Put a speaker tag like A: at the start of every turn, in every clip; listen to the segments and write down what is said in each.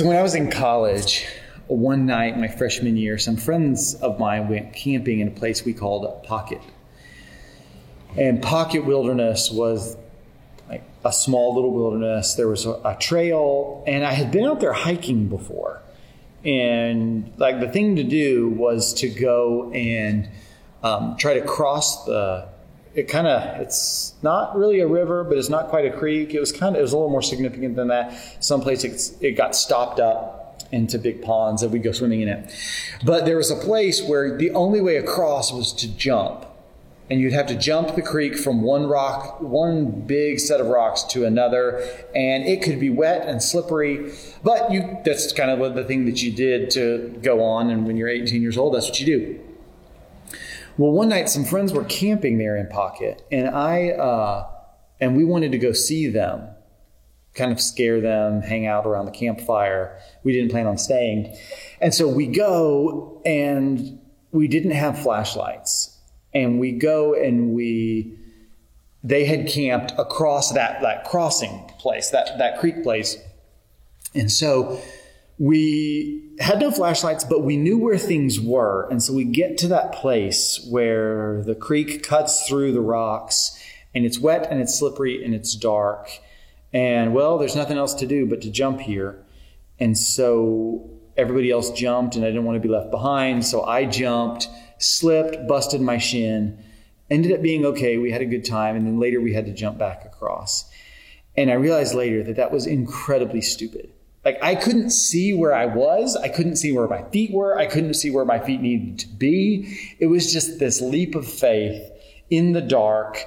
A: So when I was in college, one night, my freshman year, some friends of mine went camping in a place we called Pocket. And Pocket Wilderness was like a small little wilderness. There was a, a trail, and I had been out there hiking before. And like the thing to do was to go and um, try to cross the. It kind of it's not really a river, but it's not quite a creek. It was kind of it was a little more significant than that. Someplace it, it got stopped up into big ponds that we'd go swimming in it. But there was a place where the only way across was to jump and you'd have to jump the creek from one rock, one big set of rocks to another, and it could be wet and slippery. But you that's kind of the thing that you did to go on, and when you're 18 years old, that's what you do. Well, one night some friends were camping there in Pocket, and I uh, and we wanted to go see them, kind of scare them, hang out around the campfire. We didn't plan on staying, and so we go, and we didn't have flashlights. And we go and we they had camped across that that crossing place that that creek place. And so we had no flashlights but we knew where things were and so we get to that place where the creek cuts through the rocks and it's wet and it's slippery and it's dark and well there's nothing else to do but to jump here and so everybody else jumped and i didn't want to be left behind so i jumped slipped, busted my shin. Ended up being okay. We had a good time. And then later we had to jump back across. And I realized later that that was incredibly stupid. Like I couldn't see where I was. I couldn't see where my feet were. I couldn't see where my feet needed to be. It was just this leap of faith in the dark.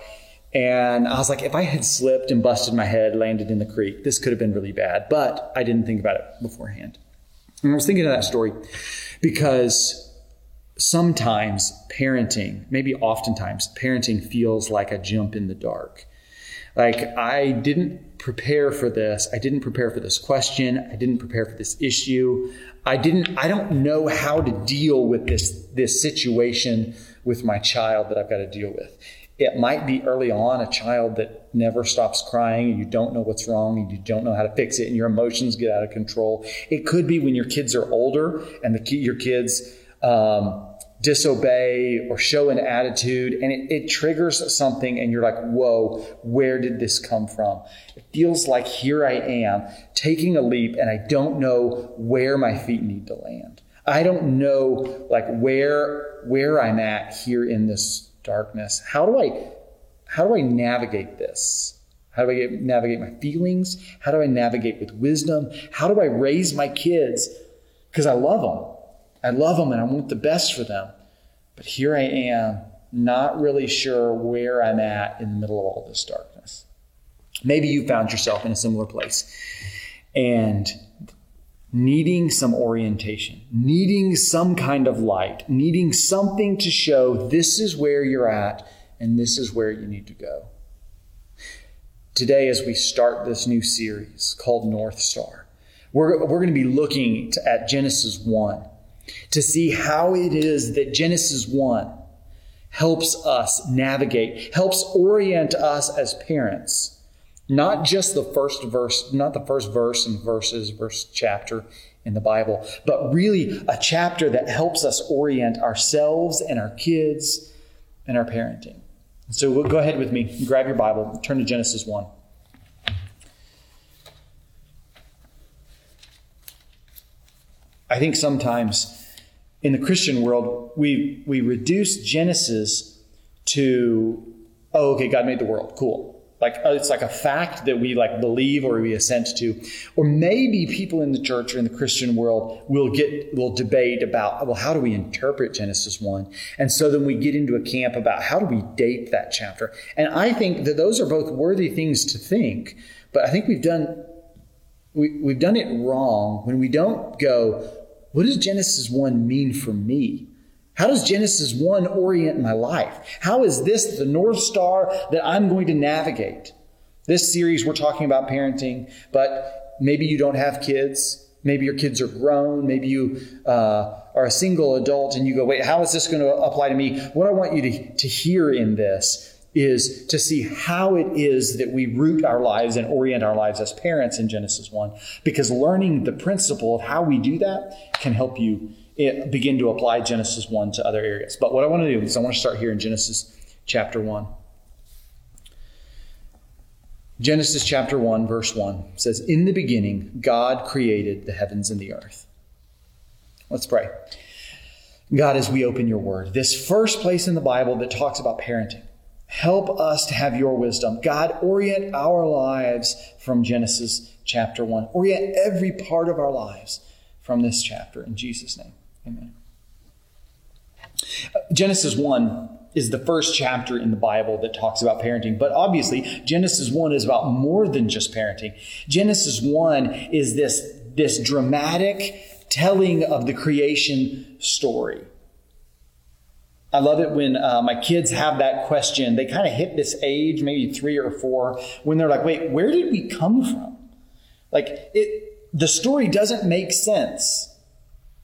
A: And I was like, if I had slipped and busted my head, landed in the creek, this could have been really bad. But I didn't think about it beforehand. And I was thinking of that story because sometimes parenting, maybe oftentimes, parenting feels like a jump in the dark. Like, I didn't prepare for this. I didn't prepare for this question. I didn't prepare for this issue. I didn't, I don't know how to deal with this, this situation with my child that I've got to deal with. It might be early on a child that never stops crying and you don't know what's wrong and you don't know how to fix it and your emotions get out of control. It could be when your kids are older and the, your kids um, disobey or show an attitude and it, it, triggers something and you're like whoa where did this come from? It feels like here i am taking a leap and i don't know where my feet need to land. I don't know like where where i'm at here in this darkness. How do i how do i navigate this? How do i get, navigate my feelings? How do i navigate with wisdom? How do i raise my kids? Because i love them I love them and I want the best for them. But here I am, not really sure where I'm at in the middle of all this darkness. Maybe you found yourself in a similar place and needing some orientation, needing some kind of light, needing something to show this is where you're at and this is where you need to go. Today, as we start this new series called North Star, we're, we're going to be looking to, at Genesis 1 to see how it is that Genesis 1 helps us navigate, helps orient us as parents. Not just the first verse, not the first verse and verses, verse chapter in the Bible, but really a chapter that helps us orient ourselves and our kids and our parenting. So we'll go ahead with me, grab your Bible, turn to Genesis 1. I think sometimes in the Christian world, we, we reduce Genesis to, oh, okay, God made the world. Cool. Like uh, it's like a fact that we like believe or we assent to. Or maybe people in the church or in the Christian world will get will debate about well, how do we interpret Genesis 1? And so then we get into a camp about how do we date that chapter. And I think that those are both worthy things to think, but I think we've done we, we've done it wrong when we don't go, what does Genesis 1 mean for me? How does Genesis 1 orient my life? How is this the North Star that I'm going to navigate? This series, we're talking about parenting, but maybe you don't have kids. Maybe your kids are grown. Maybe you uh, are a single adult and you go, wait, how is this going to apply to me? What I want you to, to hear in this is to see how it is that we root our lives and orient our lives as parents in Genesis 1. Because learning the principle of how we do that can help you eh, begin to apply Genesis 1 to other areas. But what I want to do is I want to start here in Genesis chapter 1. Genesis chapter 1, verse 1 says, In the beginning, God created the heavens and the earth. Let's pray. God, as we open your word, this first place in the Bible that talks about parenting, help us to have your wisdom. God, orient our lives from Genesis chapter 1. Orient every part of our lives from this chapter. In Jesus' name, amen. Genesis 1 is the first chapter in the Bible that talks about parenting. But obviously, Genesis 1 is about more than just parenting. Genesis 1 is this, this dramatic telling of the creation story. I love it when uh, my kids have that question. They kind of hit this age, maybe three or four, when they're like, wait, where did we come from? Like, it, the story doesn't make sense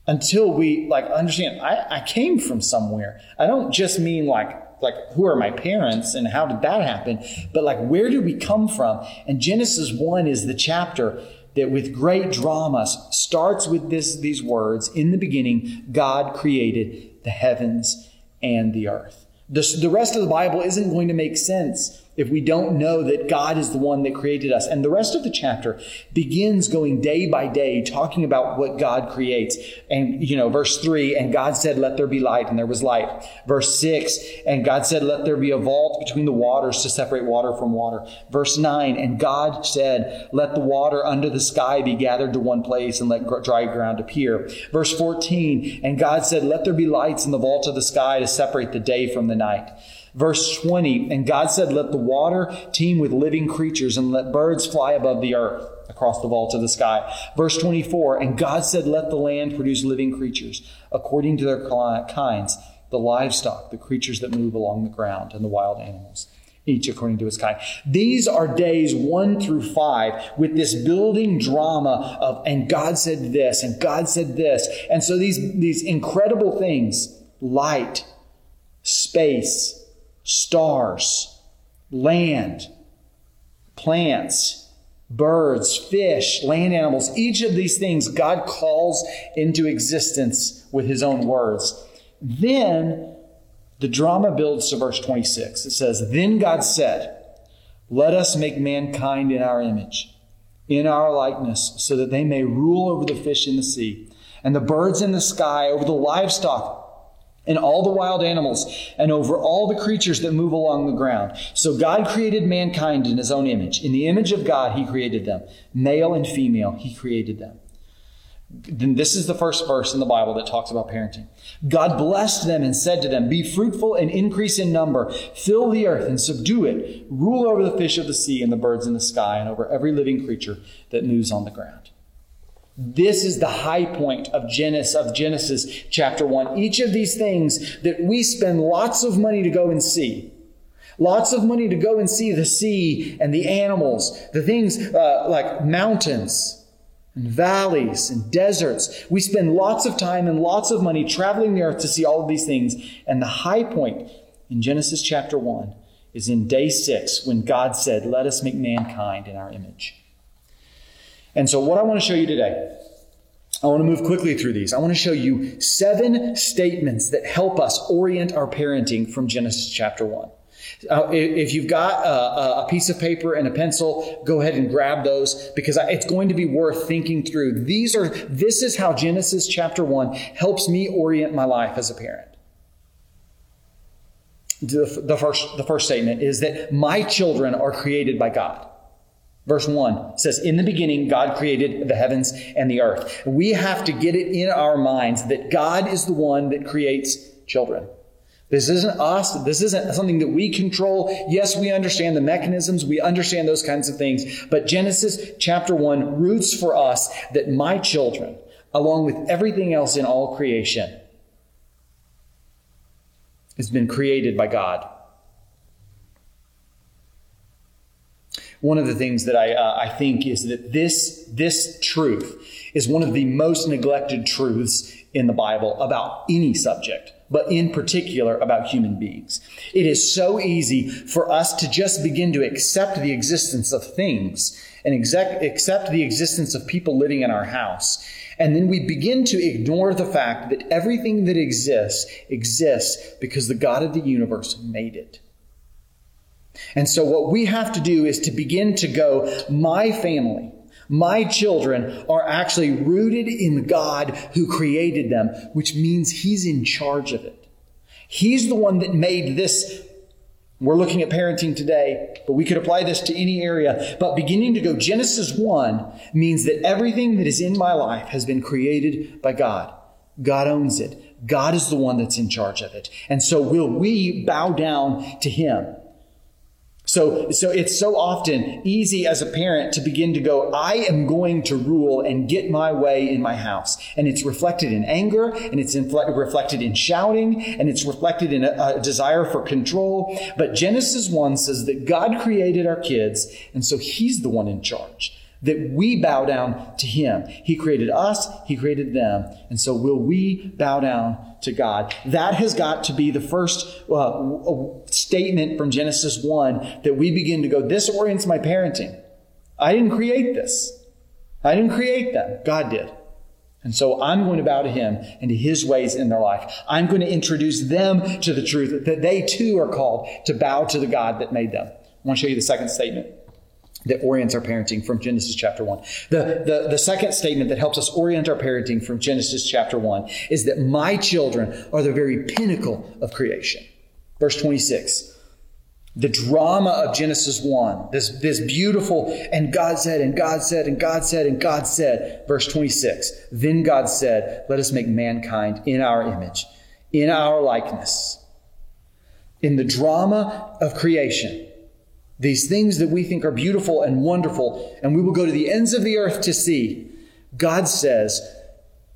A: until we like understand I, I came from somewhere. I don't just mean like like who are my parents and how did that happen, but like where did we come from? And Genesis 1 is the chapter that with great drama starts with this these words in the beginning God created the heavens and the earth. The, the rest of the Bible isn't going to make sense if we don't know that God is the one that created us. And the rest of the chapter begins going day by day, talking about what God creates. And, you know, verse three, and God said, let there be light, and there was light. Verse six, and God said, let there be a vault between the waters to separate water from water. Verse nine, and God said, let the water under the sky be gathered to one place and let dry ground appear. Verse 14, and God said, let there be lights in the vault of the sky to separate the day from the night. Verse 20, and God said, Let the water teem with living creatures and let birds fly above the earth across the vault of the sky. Verse 24, and God said, Let the land produce living creatures according to their kinds, the livestock, the creatures that move along the ground, and the wild animals each according to his kind. These are days one through five with this building drama of, and God said this, and God said this. And so these, these incredible things, light, space, stars, land, plants, birds, fish, land animals, each of these things God calls into existence with his own words. Then the drama builds to verse 26. It says, Then God said, Let us make mankind in our image, in our likeness, so that they may rule over the fish in the sea, and the birds in the sky, over the livestock and all the wild animals and over all the creatures that move along the ground. So God created mankind in his own image. In the image of God, he created them. Male and female, he created them. Then this is the first verse in the Bible that talks about parenting. God blessed them and said to them, Be fruitful and increase in number, fill the earth and subdue it, rule over the fish of the sea and the birds in the sky, and over every living creature that moves on the ground. This is the high point of Genesis, of Genesis chapter 1. Each of these things that we spend lots of money to go and see. Lots of money to go and see the sea and the animals, the things uh, like mountains and valleys and deserts. We spend lots of time and lots of money traveling the earth to see all of these things. And the high point in Genesis chapter 1 is in day 6 when God said, Let us make mankind in our image. And so, what I want to show you today, I want to move quickly through these. I want to show you seven statements that help us orient our parenting from Genesis chapter 1. Uh, if you've got a, a, piece of paper and a pencil, go ahead and grab those because it's going to be worth thinking through. These are, this is how Genesis chapter 1 helps me orient my life as a parent. The, the, first, the first statement is that my children are created by God. Verse 1 says, In the beginning, God created the heavens and the earth. We have to get it in our minds that God is the one that creates children. This isn't us. This isn't something that we control. Yes, we understand the mechanisms. We understand those kinds of things. But Genesis chapter 1 roots for us that my children, along with everything else in all creation, has been created by God. One of the things that I, uh, I think is that this, this truth is one of the most neglected truths in the Bible about any subject but in particular about human beings. It is so easy for us to just begin to accept the existence of things and exec- accept the existence of people living in our house. And then we begin to ignore the fact that everything that exists exists because the God of the universe made it. And so what we have to do is to begin to go, my family, my children are actually rooted in God who created them, which means He's in charge of it. He's the one that made this. We're looking at parenting today, but we could apply this to any area. But beginning to go Genesis 1 means that everything that is in my life has been created by God. God owns it. God is the one that's in charge of it. And so will we bow down to Him? So, so it's so often easy as a parent to begin to go, I am going to rule and get my way in my house. And it's reflected in anger, and it's reflected in shouting, and it's reflected in a, a desire for control. But Genesis 1 says that God created our kids, and so He's the one in charge that we bow down to him. He created us, he created them. And so will we bow down to God? That has got to be the first uh, statement from Genesis 1 that we begin to go, this orients my parenting. I didn't create this. I didn't create them. God did. And so I'm going to bow to him and to his ways in their life. I'm going to introduce them to the truth that they too are called to bow to the God that made them. I want to show you the second statement that orients our parenting from Genesis chapter 1. The, the, the second statement that helps us orient our parenting from Genesis chapter 1 is that my children are the very pinnacle of creation. Verse 26. The drama of Genesis 1, this, this beautiful, and God said, and God said, and God said, and God said. Verse 26. Then God said, Let us make mankind in our image, in our likeness. In the drama of creation, these things that we think are beautiful and wonderful, and we will go to the ends of the earth to see. God says,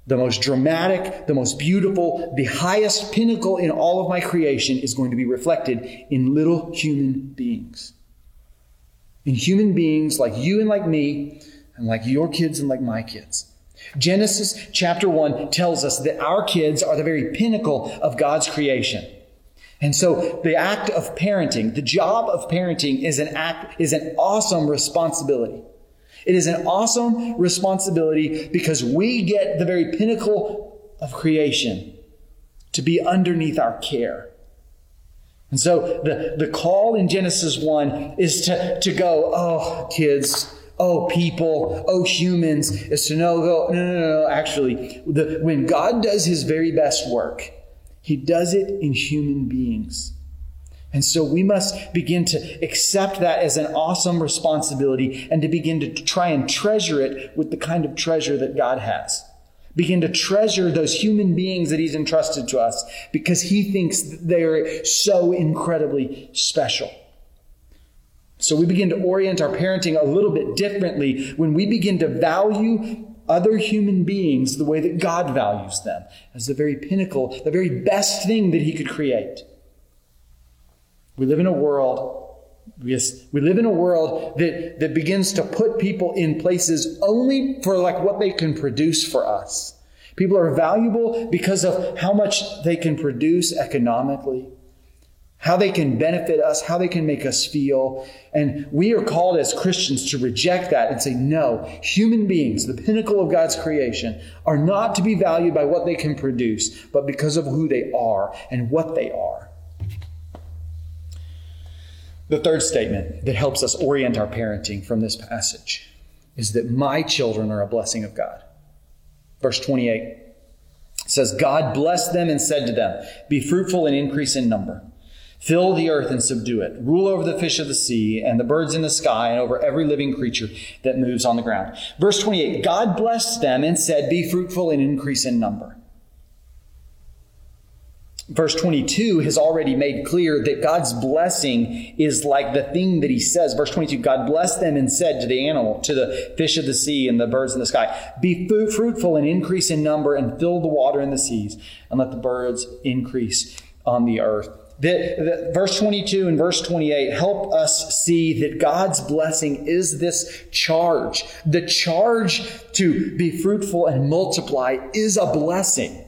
A: the most dramatic, the most beautiful, the highest pinnacle in all of my creation is going to be reflected in little human beings. In human beings like you and like me, and like your kids and like my kids. Genesis chapter 1 tells us that our kids are the very pinnacle of God's creation. And so the act of parenting, the job of parenting is an act, is an awesome responsibility. It is an awesome responsibility because we get the very pinnacle of creation to be underneath our care. And so the, the call in Genesis 1 is to, to go, oh, kids, oh, people, oh, humans, is to know, go, no, no, no, no. Actually, the, when God does his very best work, he does it in human beings. And so we must begin to accept that as an awesome responsibility and to begin to try and treasure it with the kind of treasure that God has. Begin to treasure those human beings that He's entrusted to us because He thinks they're so incredibly special. So we begin to orient our parenting a little bit differently when we begin to value other human beings the way that God values them as the very pinnacle, the very best thing that He could create. We live in a world. Yes, we live in a world that, that begins to put people in places only for like what they can produce for us. People are valuable because of how much they can produce economically, how they can benefit us, how they can make us feel. And we are called as Christians to reject that and say, no, human beings, the pinnacle of God's creation, are not to be valued by what they can produce, but because of who they are and what they are. The third statement that helps us orient our parenting from this passage is that my children are a blessing of God. Verse 28 says, God blessed them and said to them, Be fruitful and increase in number. Fill the earth and subdue it. Rule over the fish of the sea and the birds in the sky and over every living creature that moves on the ground. Verse 28 God blessed them and said, Be fruitful and increase in number. Verse 22 has already made clear that God's blessing is like the thing that he says. Verse 22 God blessed them and said to the animal, to the fish of the sea and the birds in the sky, Be fruitful and increase in number and fill the water in the seas and let the birds increase on the earth. The, verse 22 and verse 28 help us see that God's blessing is this charge. The charge to be fruitful and multiply is a blessing.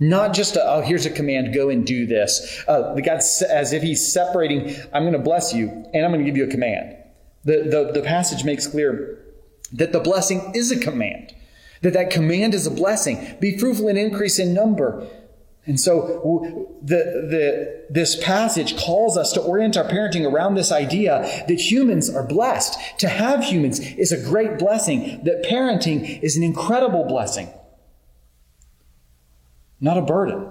A: Not just a, oh, here's a command, go and do this. Uh, God, as if He's separating, I'm going to bless you and I'm going to give you a command. The, the, the passage makes clear that the blessing is a command, that that command is a blessing. Be fruitful and increase in number. And so the, the, this passage calls us to orient our parenting around this idea that humans are blessed. To have humans is a great blessing, that parenting is an incredible blessing not a burden,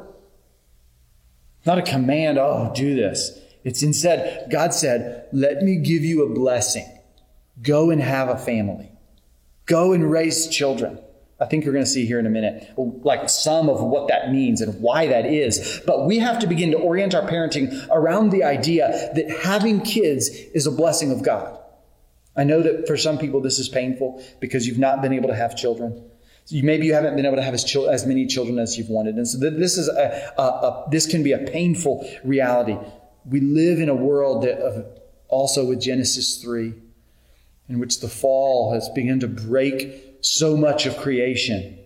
A: not a command, oh, do this. It's instead, God said, let me give you a blessing. Go and have a family. Go and raise children. I think you're going to see here in a minute, like some of what that means and why that is. But we have to begin to orient our parenting around the idea that having kids is a blessing of God. I know that for some people this is painful because you've not been able to have children. So you, maybe you haven't been able to have as, chil- as many children as you've wanted. And so th- this is a, a, a, this can be a painful reality. We live in a world that of, also with Genesis 3, in which the fall has begun to break so much of creation.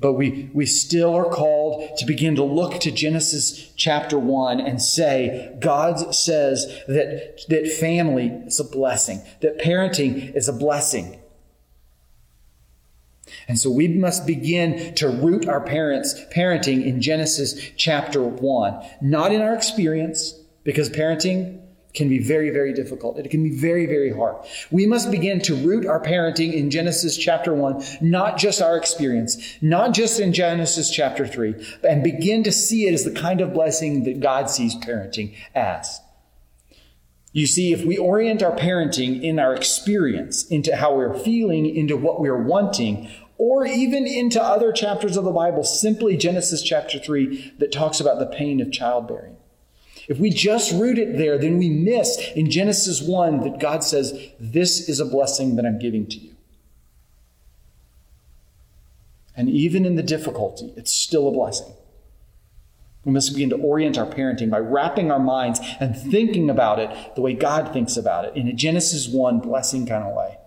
A: But we, we still are called to begin to look to Genesis chapter 1 and say, God says that, that family is a blessing, that parenting is a blessing. And so we must begin to root our parents parenting in Genesis chapter 1, not in our experience because parenting can be very very difficult. It can be very very hard. We must begin to root our parenting in Genesis chapter 1, not just our experience, not just in Genesis chapter 3, and begin to see it as the kind of blessing that God sees parenting as. You see, if we orient our parenting in our experience, into how we're feeling, into what we're wanting, or even into other chapters of the Bible, simply Genesis chapter 3 that talks about the pain of childbearing. If we just root it there, then we miss in Genesis 1 that God says, This is a blessing that I'm giving to you. And even in the difficulty, it's still a blessing. We must begin to orient our parenting by wrapping our minds and thinking about it the way God thinks about it in a Genesis 1 blessing kind of way.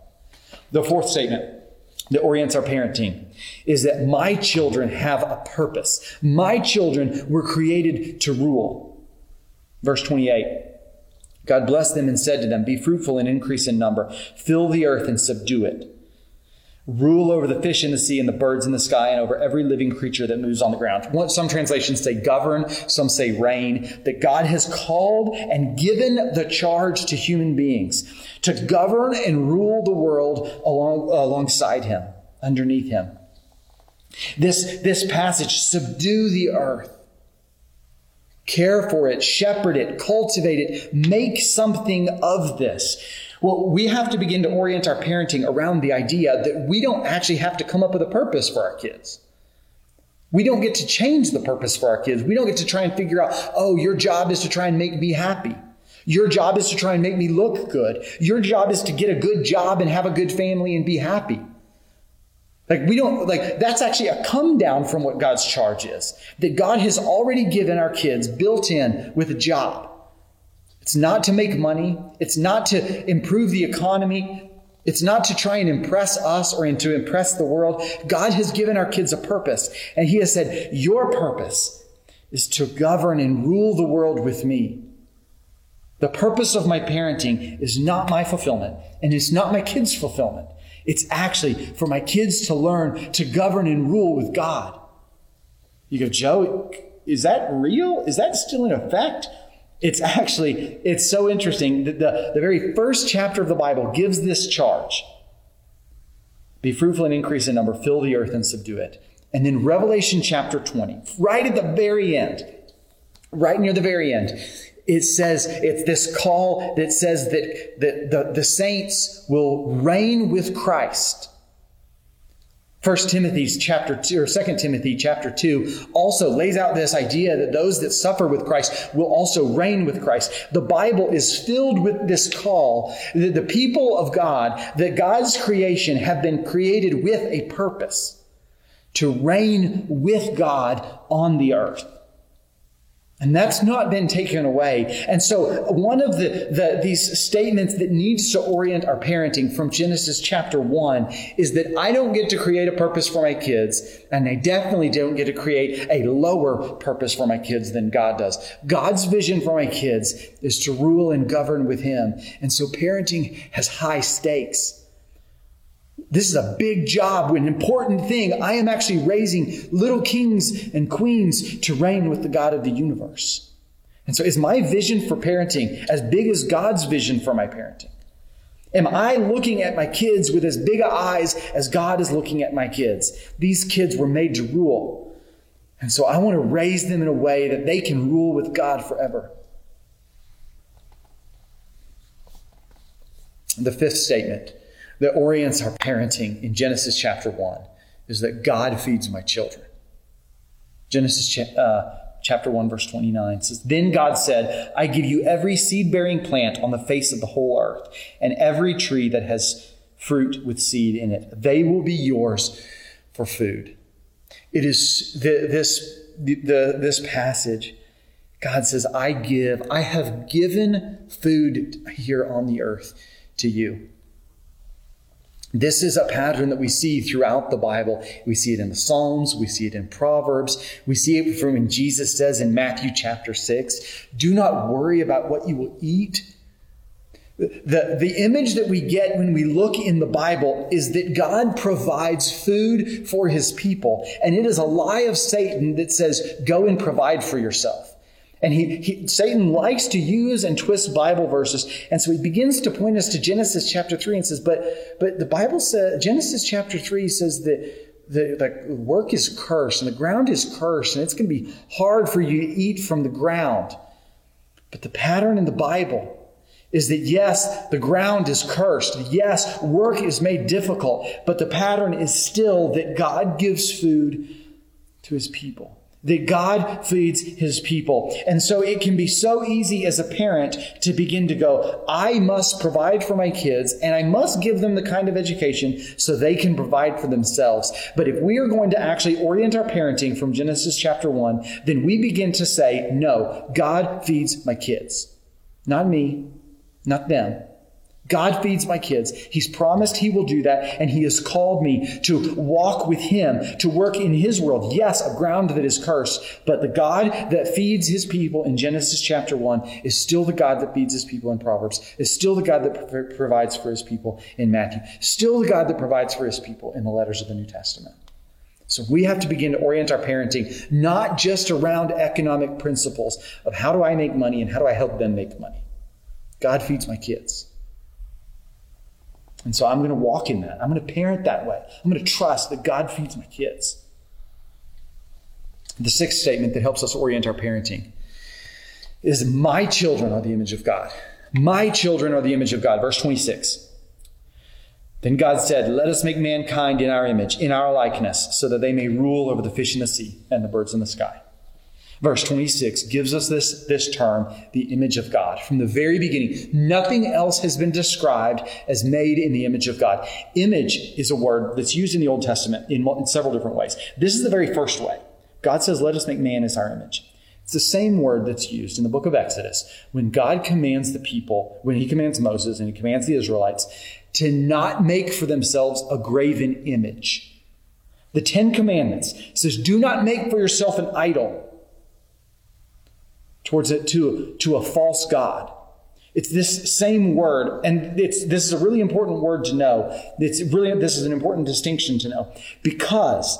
A: The fourth statement that orients our parenting is that my children have a purpose. My children were created to rule. Verse 28. God blessed them and said to them, Be fruitful and increase in number, fill the earth and subdue it rule over the fish in the sea and the birds in the sky and over every living creature that moves on the ground. Some translations say govern, some say reign, that God has called and given the charge to human beings to govern and rule the world along, alongside him, underneath him. This, this passage, subdue the earth. Care for it, shepherd it, cultivate it, make something of this. Well, we have to begin to orient our parenting around the idea that we don't actually have to come up with a purpose for our kids. We don't get to change the purpose for our kids. We don't get to try and figure out, oh, your job is to try and make me happy. Your job is to try and make me look good. Your job is to get a good job and have a good family and be happy. Like, we don't, like, that's actually a come down from what God's charge is. That God has already given our kids built in with a job. It's not to make money. It's not to improve the economy. It's not to try and impress us or to impress the world. God has given our kids a purpose. And He has said, Your purpose is to govern and rule the world with me. The purpose of my parenting is not my fulfillment, and it's not my kids' fulfillment. It's actually for my kids to learn to govern and rule with God. You go, Joe, is that real? Is that still in effect? It's actually, it's so interesting that the, the very first chapter of the Bible gives this charge. Be fruitful and increase in number, fill the earth and subdue it. And then Revelation chapter 20, right at the very end, right near the very end, it says, it's this call that says that, that the, the saints will reign with Christ. First Timothy's chapter 2 or Second Timothy chapter 2 also lays out this idea that those that suffer with Christ will also reign with Christ. The Bible is filled with this call that the people of God, that God's creation have been created with a purpose to reign with God on the earth. And that's not been taken away. And so one of the, the, these statements that needs to orient our parenting from Genesis chapter one is that I don't get to create a purpose for my kids, and I definitely don't get to create a lower purpose for my kids than God does. God's vision for my kids is to rule and govern with Him. And so parenting has high stakes. This is a big job, an important thing. I am actually raising little kings and queens to reign with the God of the universe. And so, is my vision for parenting as big as God's vision for my parenting? Am I looking at my kids with as big eyes as God is looking at my kids? These kids were made to rule. And so I want to raise them in a way that they can rule with God forever. The fifth statement that orients our parenting in Genesis chapter 1 is that God feeds my children. Genesis cha- uh, chapter 1, verse 29 says, Then God said, I give you every seed bearing plant on the face of the whole earth, and every tree that has fruit with seed in it. They will be yours for food. It is the, this, the, the, this passage. God says, I give, I have given food here on the earth to you. This is a pattern that we see throughout the Bible. We see it in the Psalms. We see it in Proverbs. We see it from when Jesus says in Matthew chapter 6, do not worry about what you will eat. The, the image that we get when we look in the Bible is that God provides food for his people. And it is a lie of Satan that says, go and provide for yourself. And he, he, Satan likes to use and twist Bible verses. And so he begins to point us to Genesis chapter 3 and says, but, but the Bible says, Genesis chapter 3 says that the, the work is cursed and the ground is cursed and it's going to be hard for you to eat from the ground. But the pattern in the Bible is that yes, the ground is cursed. Yes, work is made difficult, but the pattern is still that God gives food to his people that God feeds his people. And so it can be so easy as a parent to begin to go, I must provide for my kids and I must give them the kind of education so they can provide for themselves. But if we are going to actually orient our parenting from Genesis chapter 1, then we begin to say, no, God feeds my kids. Not me, not them. God feeds my kids. He's promised He will do that, and He has called me to walk with Him, to work in His world. Yes, a ground that is cursed, but the God that feeds His people in Genesis chapter 1 is still the God that feeds His people in Proverbs, is still the God that pro- provides for His people in Matthew, still the God that provides for His people in the letters of the New Testament. So we have to begin to orient our parenting not just around economic principles of how do I make money and how do I help them make money. God feeds my kids. And so I'm going to walk in that. I'm going to parent that way. I'm going to trust that God feeds my kids. The sixth statement that helps us orient our parenting is My children are the image of God. My children are the image of God. Verse 26. Then God said, Let us make mankind in our image, in our likeness, so that they may rule over the fish in the sea and the birds in the sky. Verse 26 gives us this, this term, the image of God. From the very beginning, nothing else has been described as made in the image of God. Image is a word that's used in the Old Testament in, in several different ways. This is the very first way. God says, Let us make man as our image. It's the same word that's used in the book of Exodus when God commands the people, when he commands Moses and he commands the Israelites to not make for themselves a graven image. The Ten Commandments says, Do not make for yourself an idol towards it to, to a false God. It's this same word, and it's, this is a really important word to know. It's really, this is an important distinction to know because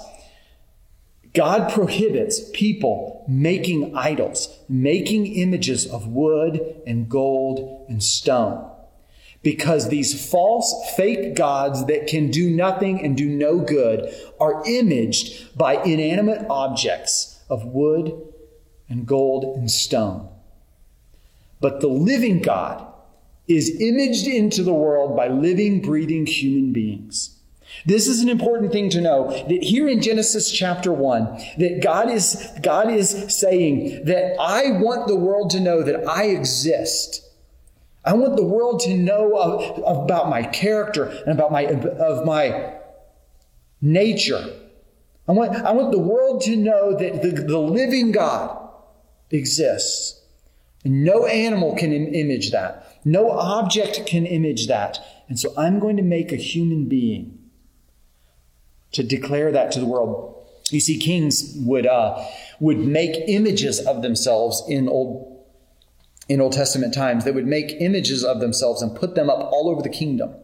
A: God prohibits people making idols, making images of wood and gold and stone. Because these false, fake gods that can do nothing and do no good are imaged by inanimate objects of wood and gold and stone. But the living God is imaged into the world by living, breathing human beings. This is an important thing to know that here in Genesis chapter 1 that God is God is saying that I want the world to know that I exist. I want the world to know of, about my character and about my of my nature. I want, I want the world to know that the, the living God exists. And no animal can Im- image that. No object can image that. And so I'm going to make a human being to declare that to the world. You see, kings would, uh, would make images of themselves in Old, in Old Testament times. They would make images of themselves and put them up all over the kingdom.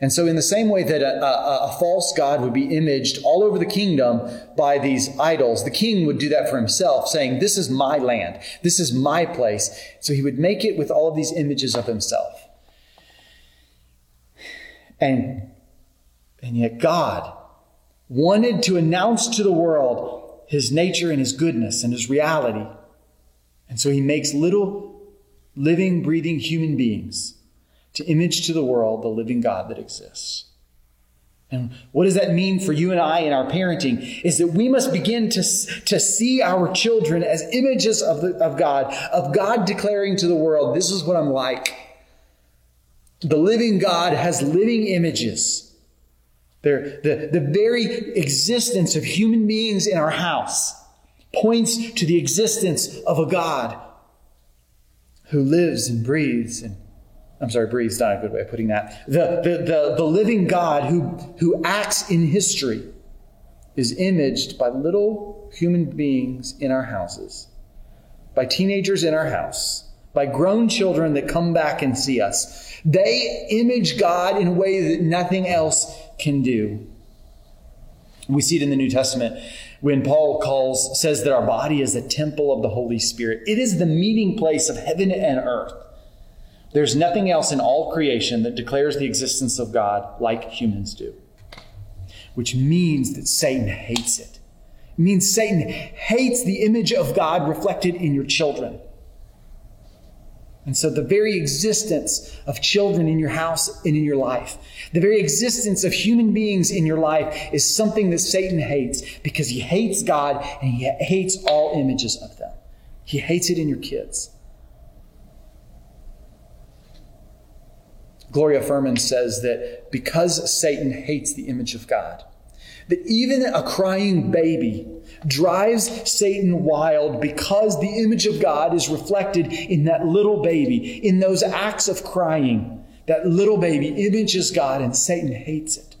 A: And so, in the same way that a, a, a, false god would be imaged all over the kingdom by these idols, the king would do that for himself, saying, This is my land, this is my place. So, he would make it with all of these images of himself. And, and yet, God wanted to announce to the world his nature and his goodness and his reality. And so, he makes little living, breathing human beings to image to the world the living God that exists. And what does that mean for you and I in our parenting? Is that we must begin to, to see our children as images of, the, of God, of God declaring to the world, this is what I'm like. The living God has living images. They're, the, the very existence of human beings in our house points to the existence of a God who lives and breathes and I'm sorry, breathes not a good way of putting that. The, the, the, the living God who, who acts in history is imaged by little human beings in our houses, by teenagers in our house, by grown children that come back and see us. They image God in a way that nothing else can do. We see it in the New Testament when Paul calls, says that our body is a temple of the Holy Spirit. It is the meeting place of heaven and earth. There's nothing else in all creation that declares the existence of God like humans do, which means that Satan hates it. It means Satan hates the image of God reflected in your children. And so, the very existence of children in your house and in your life, the very existence of human beings in your life is something that Satan hates because he hates God and he hates all images of them. He hates it in your kids. Gloria Furman says that because Satan hates the image of God, that even a crying baby drives Satan wild because the image of God is reflected in that little baby, in those acts of crying. That little baby images God and Satan hates it.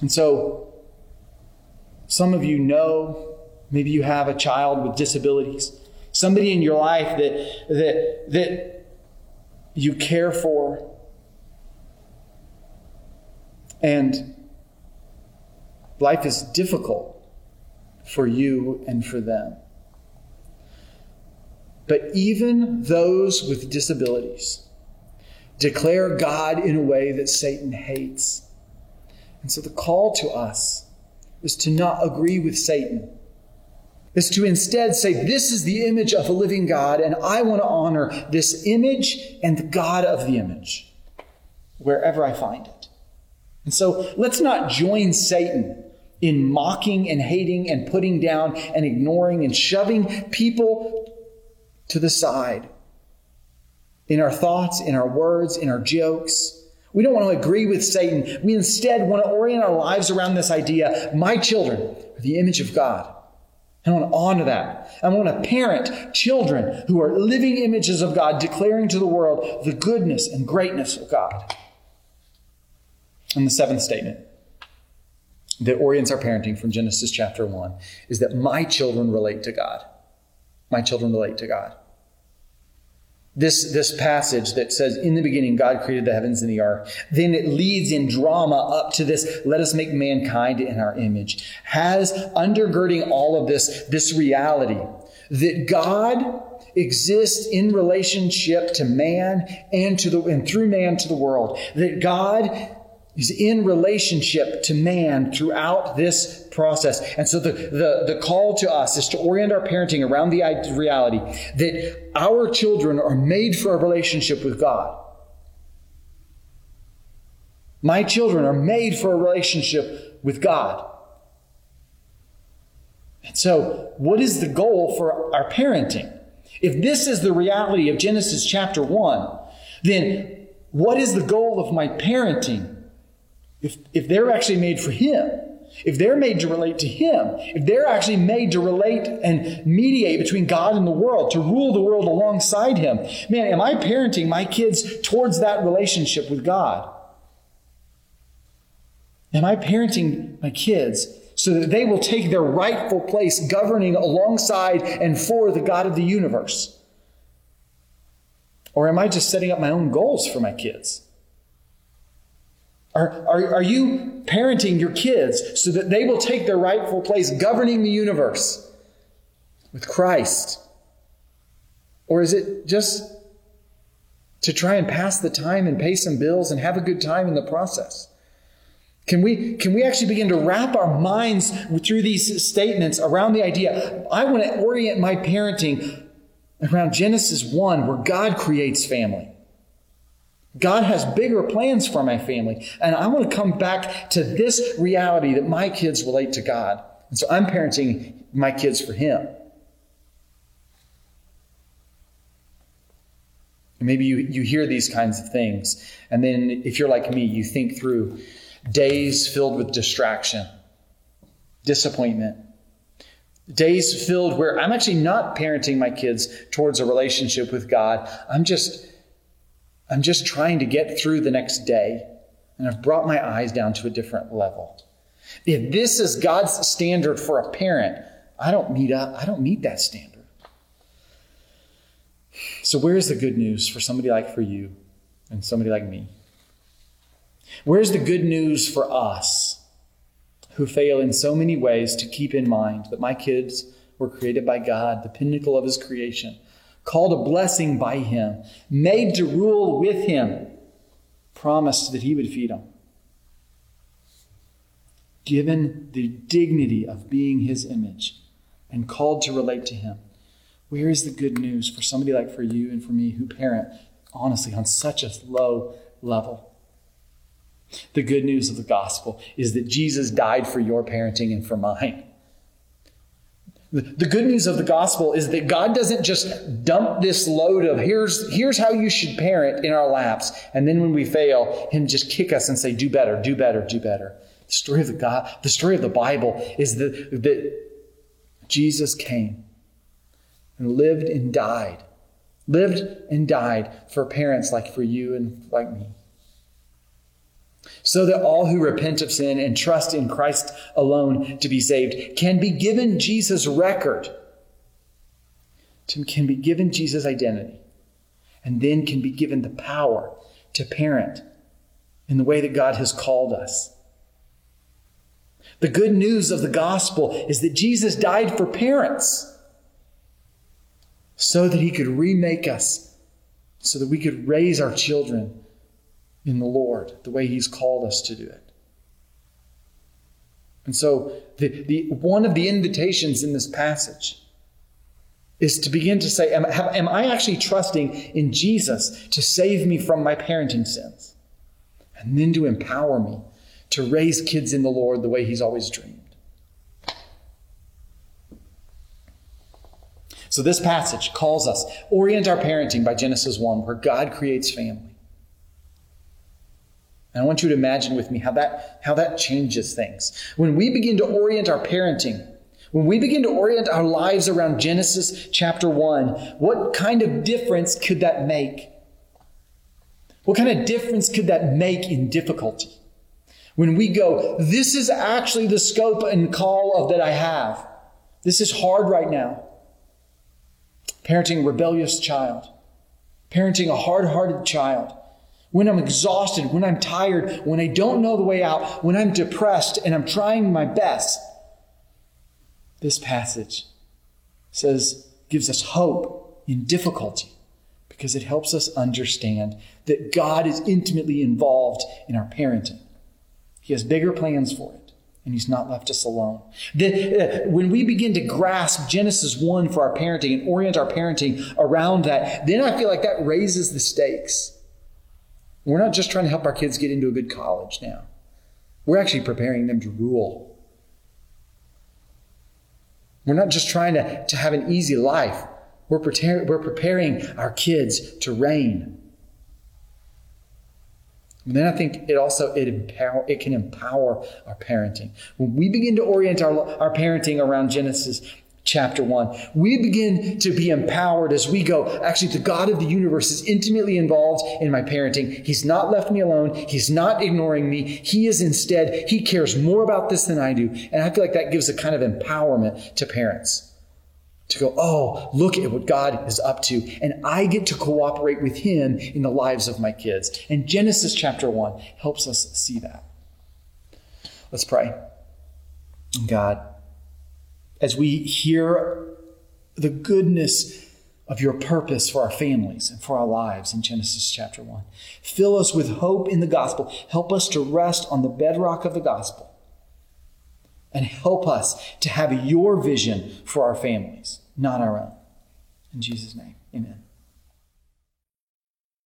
A: And so, some of you know, maybe you have a child with disabilities, somebody in your life that, that, that you care for. And life is difficult for you and for them. But even those with disabilities declare God in a way that Satan hates. And so the call to us is to not agree with Satan is to instead say, This is the image of a living God, and I want to honor this image and the God of the image wherever I find it. And so let's not join Satan in mocking and hating and putting down and ignoring and shoving people to the side in our thoughts, in our words, in our jokes. We don't want to agree with Satan. We instead want to orient our lives around this idea my children are the image of God. I want to honor that. I want to parent children who are living images of God, declaring to the world the goodness and greatness of God. And the seventh statement that orients our parenting from Genesis chapter 1 is that my children relate to God. My children relate to God. This, this passage that says, In the beginning, God created the heavens and the earth, then it leads in drama up to this, let us make mankind in our image, has undergirding all of this, this reality that God exists in relationship to man and to the, and through man to the world. That God is in relationship to man throughout this process. And so the, the, the call to us is to orient our parenting around the reality that our children are made for a relationship with God. My children are made for a relationship with God. And so, what is the goal for our parenting? If this is the reality of Genesis chapter 1, then what is the goal of my parenting? If, if they're actually made for Him, if they're made to relate to Him, if they're actually made to relate and mediate between God and the world, to rule the world alongside Him, man, am I parenting my kids towards that relationship with God? Am I parenting my kids so that they will take their rightful place governing alongside and for the God of the universe? Or am I just setting up my own goals for my kids? Are, are, are you parenting your kids so that they will take their rightful place governing the universe with Christ? Or is it just to try and pass the time and pay some bills and have a good time in the process? Can we, can we actually begin to wrap our minds through these statements around the idea? I want to orient my parenting around Genesis 1, where God creates family. God has bigger plans for my family. And I want to come back to this reality that my kids relate to God. And so I'm parenting my kids for Him. Maybe you, you hear these kinds of things. And then if you're like me, you think through days filled with distraction, disappointment, days filled where I'm actually not parenting my kids towards a relationship with God. I'm just I'm just trying to get through the next day, and I've brought my eyes down to a different level. If this is God's standard for a parent, I don't meet up, I don't meet that standard. So where's the good news for somebody like for you and somebody like me? Where's the good news for us who fail in so many ways to keep in mind that my kids were created by God, the pinnacle of his creation? Called a blessing by him, made to rule with him, promised that he would feed them. Given the dignity of being his image and called to relate to him. Where is the good news for somebody like for you and for me who parent, honestly, on such a low level? The good news of the gospel is that Jesus died for your parenting and for mine. The good news of the gospel is that God doesn't just dump this load of here's, here's how you should parent in our laps. And then when we fail, Him just kick us and say, do better, do better, do better. The story of the God, the story of the Bible is that, that Jesus came and lived and died, lived and died for parents like for you and like me so that all who repent of sin and trust in Christ alone to be saved can be given Jesus' record, can be given Jesus' identity, and then can be given the power to parent in the way that God has called us. The good news of the gospel is that Jesus died for parents so that he could remake us, so that we could raise our children in the Lord, the way He's called us to do it. And so, the, the, one of the invitations in this passage is to begin to say, am, am I actually trusting in Jesus to save me from my parenting sins? And then to empower me to raise kids in the Lord the way He's always dreamed. So, this passage calls us orient our parenting by Genesis 1, where God creates family. And I want you to imagine with me how that, how that changes things. When we begin to orient our parenting, when we begin to orient our lives around Genesis chapter 1, what kind of difference could that make? What kind of difference could that make in difficulty? When we go, this is actually the scope and call of that I have. This is hard right now. Parenting a rebellious child. Parenting a hard-hearted child when I'm exhausted, when I'm tired, when I don't know the way out, when I'm depressed and I'm trying my best. This passage says, gives us hope in difficulty because it helps us understand that God is intimately involved in our parenting. He has bigger plans for it, and He's not left us alone. The, uh, when we begin to grasp Genesis 1 for our parenting and orient our parenting around that, then I feel like that raises the stakes. We're not just trying to help our kids get into a good college now. We're actually preparing them to rule. We're not just trying to, to have an easy life. We're, prepare, we're preparing our kids to reign. And then I think it also it empower it can empower our parenting. When we begin to orient our, our parenting around Genesis chapter 1, we begin to be empowered as we go. Actually, the God of the universe is intimately involved in my parenting. He's not left me alone. He's not ignoring me. He is instead, he cares more about this than I do. And I feel like that gives a kind of empowerment to parents to go, oh, look at what God is up to. And I get to cooperate with Him in the lives of my kids. And Genesis chapter 1 helps us see that. Let's pray. God, as we hear the goodness of your purpose for our families and for our lives in Genesis chapter 1, fill us with hope in the gospel. Help us to rest on the bedrock of the gospel and help us to have your vision for our families, not our own. In Jesus' name, amen.